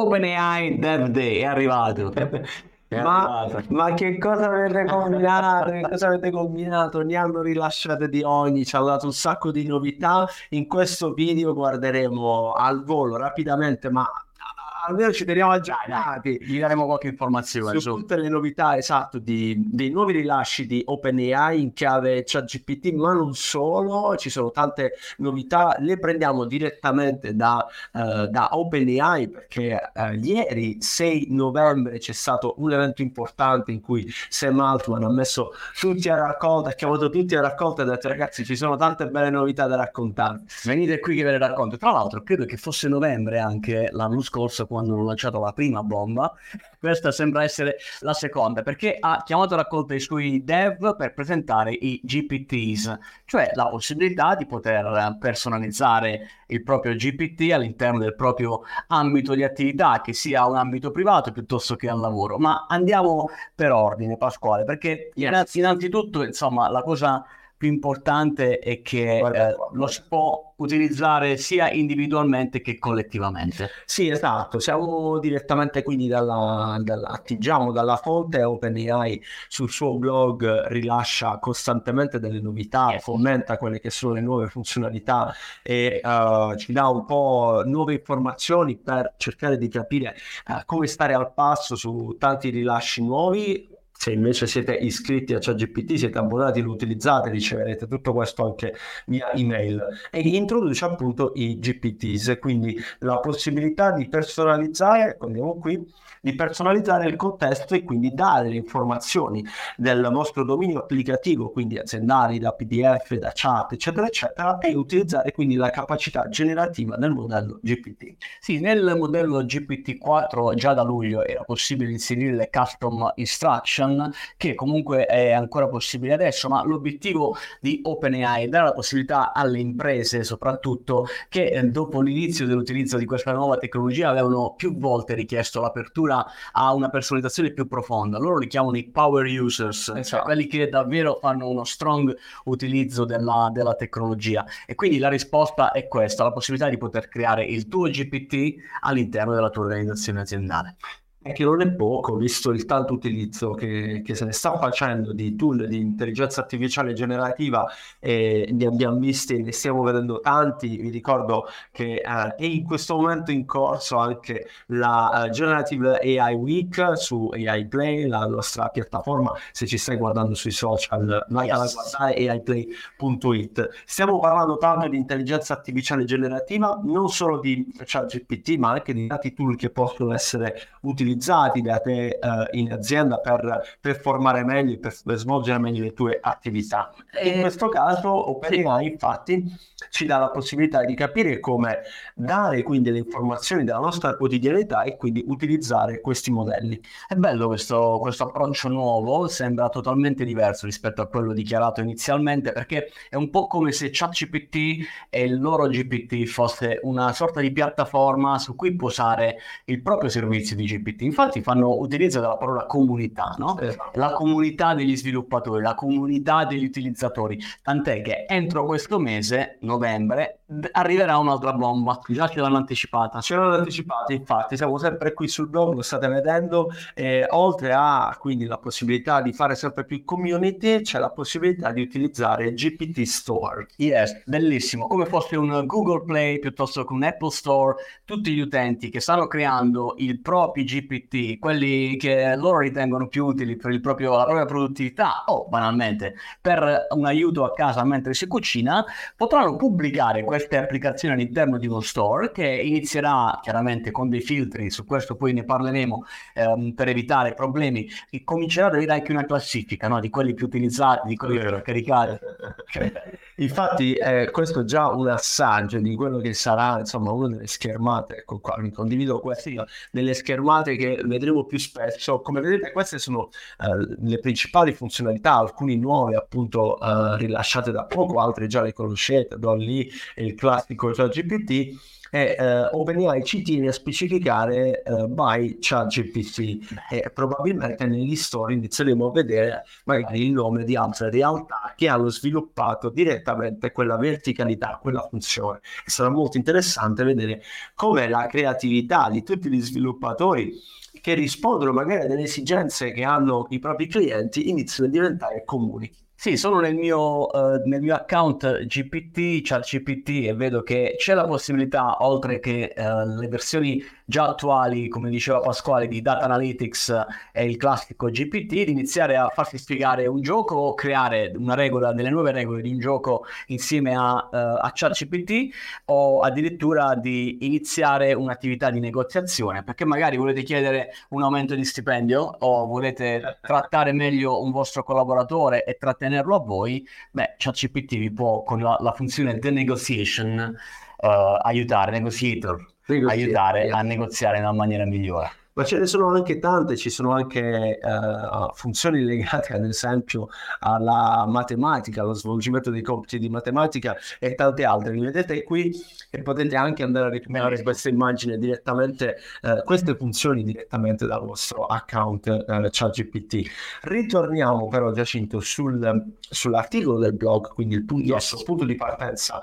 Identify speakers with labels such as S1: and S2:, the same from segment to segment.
S1: OpenAI Dev Day è arrivato.
S2: Ma, ma, che cosa avete combinato? che cosa avete combinato? Ne hanno rilasciate di ogni, ci hanno dato un sacco di novità. In questo video guarderemo al volo rapidamente, ma almeno ci teniamo aggiornati.
S1: Gli daremo qualche informazione
S2: su, su. tutte le novità, esatto, di, dei nuovi rilasci di OpenAI in chiave ChatGPT, ma non solo, ci sono tante novità, le prendiamo direttamente da, uh, da OpenAI perché uh, ieri 6 novembre c'è stato un evento importante in cui Sam Altman ha messo tutti a raccolta, ha chiamato tutti a raccolta e ha detto ragazzi ci sono tante belle novità da raccontare.
S1: Venite qui che ve le racconto. Tra l'altro credo che fosse novembre anche l'anno scorso quando hanno lanciato la prima bomba, questa sembra essere la seconda, perché ha chiamato a raccolta i suoi dev per presentare i GPTs, cioè la possibilità di poter personalizzare il proprio GPT all'interno del proprio ambito di attività, che sia un ambito privato piuttosto che al lavoro. Ma andiamo per ordine, Pasquale, perché yes. innanzitutto, insomma, la cosa più importante è che eh, lo si può utilizzare sia individualmente che collettivamente.
S2: Sì, esatto, siamo direttamente quindi dalla, dalla attingiamo dalla fonte OpenAI sul suo blog rilascia costantemente delle novità, yes. commenta quelle che sono le nuove funzionalità e uh, ci dà un po' nuove informazioni per cercare di capire uh, come stare al passo su tanti rilasci nuovi se invece siete iscritti a ChatGPT, siete abbonati, lo utilizzate, riceverete tutto questo anche via email. E introduce appunto i GPTs, quindi la possibilità di personalizzare, andiamo qui, di personalizzare il contesto e quindi dare le informazioni del vostro dominio applicativo, quindi aziendali, da PDF, da chat, eccetera, eccetera, e utilizzare quindi la capacità generativa del modello GPT.
S1: Sì, nel modello GPT-4 già da luglio era possibile inserire le custom instruction, che comunque è ancora possibile adesso, ma l'obiettivo di OpenAI è dare la possibilità alle imprese, soprattutto, che eh, dopo l'inizio dell'utilizzo di questa nuova tecnologia avevano più volte richiesto l'apertura a una personalizzazione più profonda. Loro li chiamano i power users, esatto. cioè quelli che davvero fanno uno strong utilizzo della, della tecnologia. E quindi la risposta è questa, la possibilità di poter creare il tuo GPT all'interno della tua organizzazione aziendale
S2: è che non è poco, visto il tanto utilizzo che, che, se ne sta facendo di tool di intelligenza artificiale generativa e ne abbiamo visti, ne stiamo vedendo tanti. Vi ricordo che eh, è in questo momento in corso anche la uh, Generative AI Week su AI Play, la nostra piattaforma. Se ci stai guardando sui social, vai yes. a guardare aiplay.it. Stiamo parlando tanto di intelligenza artificiale generativa, non solo di ChatGPT, ma anche di tanti tool che possono essere utilizzati utilizzati da te uh, in azienda per performare meglio, per, per, svolgere meglio le tue attività. E in questo caso OpenAI infatti ci dà la possibilità di capire come dare quindi le informazioni della nostra quotidianità e quindi utilizzare questi modelli.
S1: È bello questo, questo approccio nuovo, sembra totalmente diverso rispetto a quello dichiarato inizialmente perché è un po' come se ChatGPT e il loro GPT fosse una sorta di piattaforma su cui posare il proprio servizio di GPT. Infatti fanno utilizzo della parola comunità, no? Esatto. La comunità degli sviluppatori, la comunità degli utilizzatori. Tant'è che entro questo mese, novembre, arriverà un'altra bomba. Già ce l'hanno anticipata.
S2: Ce l'hanno anticipata, infatti, siamo sempre qui sul blog, lo state vedendo. Eh, oltre a quindi la possibilità di fare sempre più community, c'è la possibilità di utilizzare GPT Store.
S1: Yes, bellissimo. Come fosse un Google Play piuttosto che un Apple Store, tutti gli utenti che stanno creando i propri GPT, quelli che loro ritengono più utili per proprio, la propria produttività o banalmente per un aiuto a casa mentre si cucina, potranno pubblicare queste applicazioni all'interno di uno store che inizierà chiaramente con dei filtri, su questo poi ne parleremo ehm, per evitare problemi, e comincerà ad avere anche una classifica no? di quelli più utilizzati, di quelli più caricati.
S2: Infatti eh, questo è già un assaggio di quello che sarà insomma una delle schermate, ecco qua, mi condivido queste, delle schermate che vedremo più spesso. Come vedete queste sono eh, le principali funzionalità, alcune nuove appunto eh, rilasciate da poco, altre già le conoscete, do lì il classico ChatGPT e uh, OpenAI ci tiene a specificare uh, by ChatGPT e probabilmente negli store inizieremo a vedere magari il nome di altre realtà che hanno sviluppato direttamente quella verticalità, quella funzione. E sarà molto interessante vedere come la creatività di tutti gli sviluppatori che rispondono magari a delle esigenze che hanno i propri clienti iniziano a diventare comuni.
S1: Sì, sono nel mio, uh, nel mio account GPT, ChatGPT e vedo che c'è la possibilità, oltre che uh, le versioni già attuali, come diceva Pasquale, di Data Analytics e il classico GPT, di iniziare a farsi spiegare un gioco o creare una regola, delle nuove regole di un gioco insieme a, uh, a ChatGPT o addirittura di iniziare un'attività di negoziazione, perché magari volete chiedere un aumento di stipendio o volete trattare meglio un vostro collaboratore e trattenerlo a voi, beh, ChatGPT vi può con la, la funzione The Negotiation uh, aiutare, negotiator aiutare a negoziare in una maniera migliore.
S2: Ma ce ne sono anche tante, ci sono anche uh, funzioni legate ad esempio alla matematica, allo svolgimento dei compiti di matematica e tante altre. Li vedete qui e potete anche andare a recuperare questa immagine direttamente, uh, queste funzioni direttamente dal vostro account uh, ChatGPT. Ritorniamo però Giacinto sul, sull'articolo del blog, quindi il punto, yes. punto di partenza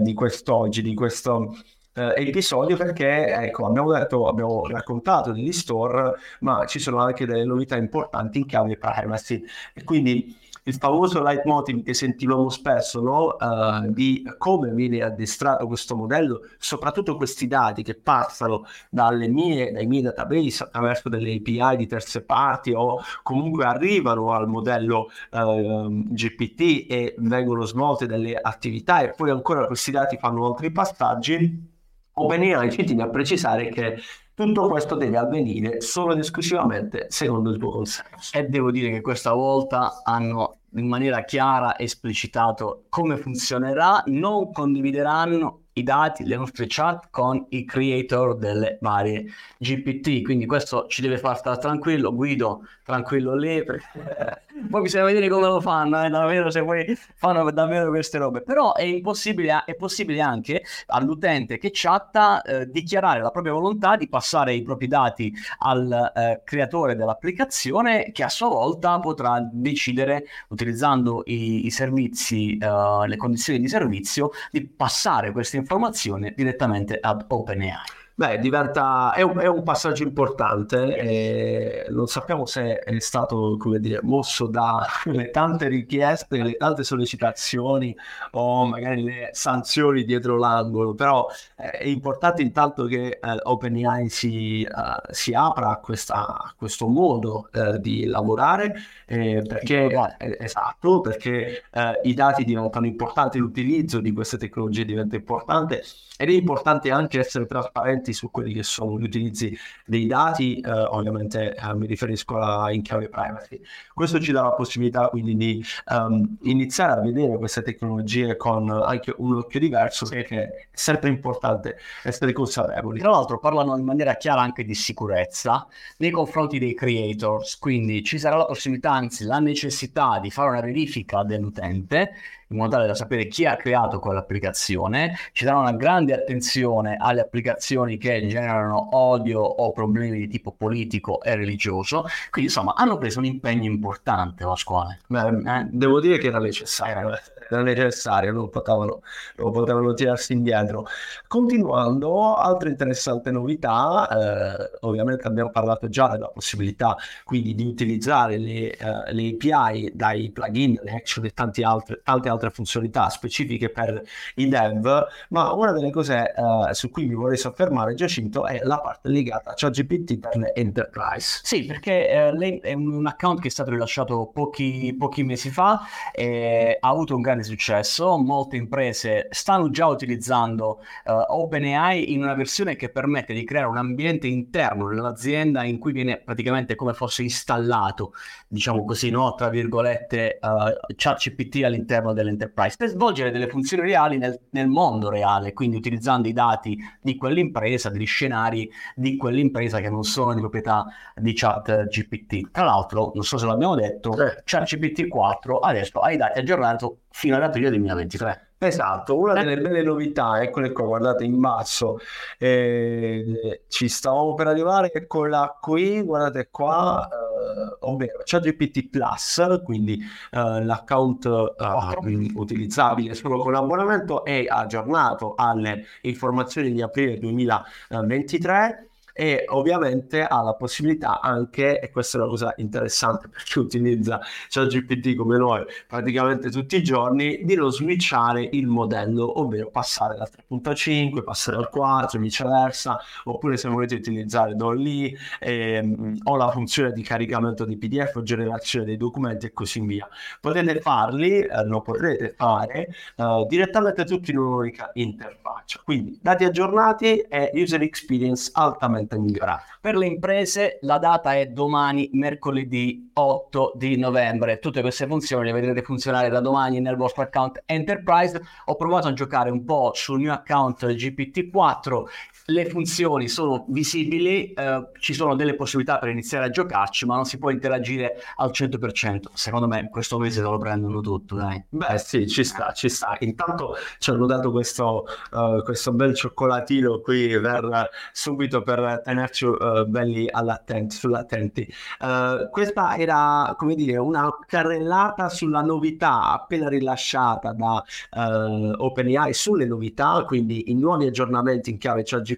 S2: di quest'oggi, di questo eh, episodio perché ecco, abbiamo detto, abbiamo raccontato degli store, ma ci sono anche delle novità importanti in chiave privacy e quindi il famoso leitmotiv che sentivamo spesso no? uh, di come viene addestrato questo modello, soprattutto questi dati che passano mie, dai miei database attraverso delle API di terze parti o comunque arrivano al modello uh, GPT e vengono svolte delle attività e poi ancora questi dati fanno altri passaggi OpenAI ci tiene a precisare che tutto questo deve avvenire solo ed esclusivamente secondo il tuo consenso.
S1: E devo dire che questa volta hanno in maniera chiara esplicitato come funzionerà, non condivideranno i dati, le nostre chat con i creator delle varie GPT. Quindi questo ci deve far stare tranquillo. Guido, tranquillo lì. Perché... poi bisogna vedere come lo fanno, eh, davvero, se poi fanno davvero queste robe. Però è impossibile, è possibile anche all'utente che chatta eh, dichiarare la propria volontà di passare i propri dati al eh, creatore dell'applicazione che a sua volta potrà decidere, utilizzando i, i servizi, eh, le condizioni di servizio, di passare queste informazioni direttamente ad OpenAI.
S2: Beh, diventa, è un, è un passaggio importante e non sappiamo se è stato, come dire, mosso dalle tante richieste, le tante sollecitazioni o magari le sanzioni dietro l'angolo, però eh, è importante intanto che eh, OpenAI si, uh, si, apra a, questa, a questo modo eh, di lavorare eh, perché, eh, esatto, perché i dati diventano importanti, l'utilizzo di queste tecnologie diventa importante ed è importante anche essere trasparenti su quelli che sono gli utilizzi dei dati, eh, ovviamente eh, mi riferisco a in chiave privacy. Questo ci dà la possibilità quindi di um, iniziare a vedere queste tecnologie con anche un occhio diverso perché è sempre importante essere consapevoli.
S1: Tra l'altro parlano in maniera chiara anche di sicurezza nei confronti dei creators, quindi ci sarà la possibilità, anzi la necessità di fare una verifica dell'utente in modo tale da sapere chi ha creato quell'applicazione. Ci sarà una grande attenzione alle applicazioni che generano odio o problemi di tipo politico e religioso. Quindi, insomma, hanno preso un impegno importante, Pasquale.
S2: Beh, eh? Devo dire che era necessario. Era necessario, non potevano, non potevano tirarsi indietro. Continuando, altra interessante novità, eh, ovviamente abbiamo parlato già della possibilità quindi di utilizzare le, uh, le API dai plugin, le action e tante altre, tante altre altre funzionalità specifiche per i dev, ma una delle cose uh, su cui mi vorrei soffermare, Giacinto, è la parte legata a ChatGPT per le enterprise.
S1: Sì, perché uh, lei è un account che è stato rilasciato pochi, pochi mesi fa e ha avuto un grande successo, molte imprese stanno già utilizzando uh, OpenAI in una versione che permette di creare un ambiente interno nell'azienda in cui viene praticamente come fosse installato, diciamo così, no? tra virgolette, uh, ChatGPT all'interno delle dell'enterprise per svolgere delle funzioni reali nel, nel mondo reale, quindi utilizzando i dati di quell'impresa, degli scenari di quell'impresa che non sono di proprietà di chat GPT. Tra l'altro, non so se l'abbiamo detto,
S2: Eh.
S1: chat GPT 4 adesso ha i dati aggiornati fino ad aprile 2023.
S2: Esatto, una delle belle novità, eccole qua, guardate in basso, eh, ci stavamo per arrivare, eccola qui, guardate qua, eh, ovvero ChatGPT Plus, quindi eh, l'account eh, utilizzabile solo con abbonamento è aggiornato alle informazioni di aprile 2023 e ovviamente ha la possibilità anche, e questa è una cosa interessante per chi utilizza ChatGPT come noi praticamente tutti i giorni, di non switchare il modello, ovvero passare dal 3.5, passare al 4, viceversa, oppure se volete utilizzare Dolly ehm, o la funzione di caricamento di PDF o generazione dei documenti e così via. Potete farli, eh, lo potrete fare eh, direttamente tutti in un'unica interfaccia. Quindi dati aggiornati e user experience altamente migliorata.
S1: Per le imprese la data è domani, mercoledì 8 di novembre. Tutte queste funzioni le vedrete funzionare da domani nel vostro account Enterprise. Ho provato a giocare un po' sul mio account GPT-4. Le funzioni sono visibili, eh, ci sono delle possibilità per iniziare a giocarci, ma non si può interagire al 100%. Secondo me questo mese se lo prendono tutto, dai.
S2: Beh, sì, ci sta, ci sta. Intanto ci hanno dato questo, uh, questo bel cioccolatino qui per, subito per tenerci uh, belli all'attenti, sull'attenti. Uh, questa era, come dire, una carrellata sulla novità appena rilasciata da OpenAI sulle novità, quindi i nuovi aggiornamenti in chiave ChatGPT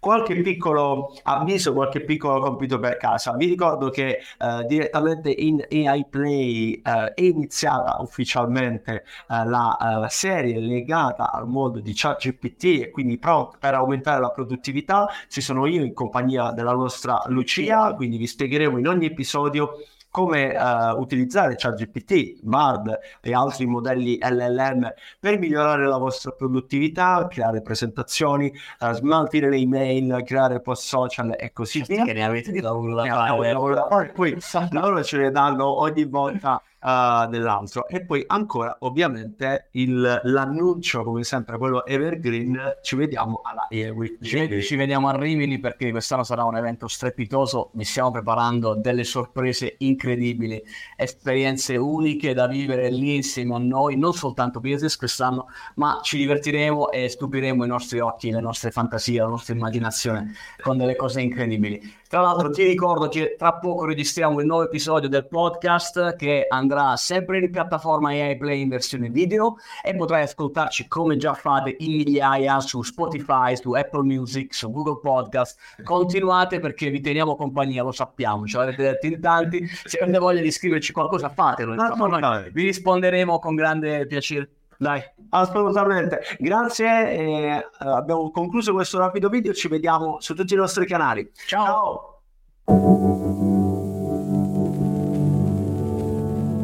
S2: qualche piccolo avviso, qualche piccolo compito per casa. Vi ricordo che uh, direttamente in AI Play uh, è iniziata ufficialmente uh, la serie legata al mondo di ChatGPT e quindi pronto per aumentare la produttività. Ci sono io in compagnia della nostra Lucia, quindi vi spiegheremo in ogni episodio come uh, utilizzare ChatGPT, Bard e altri modelli LLM per migliorare la vostra produttività, creare presentazioni, uh, smaltire le email, creare post social e così via.
S1: Che ne avete di lavoro da fare.
S2: lavoro da fare. Poi loro ce ne danno ogni volta uh, dell'altro. E poi ancora ovviamente il, l'annuncio come sempre quello evergreen ci vediamo alla Week
S1: Ci, ci vediamo a Rimini perché quest'anno sarà un evento strepitoso, vi stiamo preparando delle sorprese incredibili, esperienze uniche da vivere lì insieme a noi, non soltanto business quest'anno, ma ci divertiremo e stupiremo i nostri occhi, le nostre fantasie, la nostra immaginazione con delle cose incredibili. Tra l'altro ti ricordo che tra poco registriamo il nuovo episodio del podcast che andrà sempre in piattaforma AI Play in versione video e potrai ascoltarci come già fate in migliaia su Spotify, su Apple Music, su Google Podcast. Continuate perché vi teniamo compagnia, lo sappiamo, ce l'avete detto in tanti. Se avete voglia di scriverci qualcosa fatelo, insomma, noi vi risponderemo con grande piacere. Dai,
S2: assolutamente. Grazie. eh, abbiamo concluso questo rapido video. Ci vediamo su tutti i nostri canali.
S1: ciao.
S2: Ciao.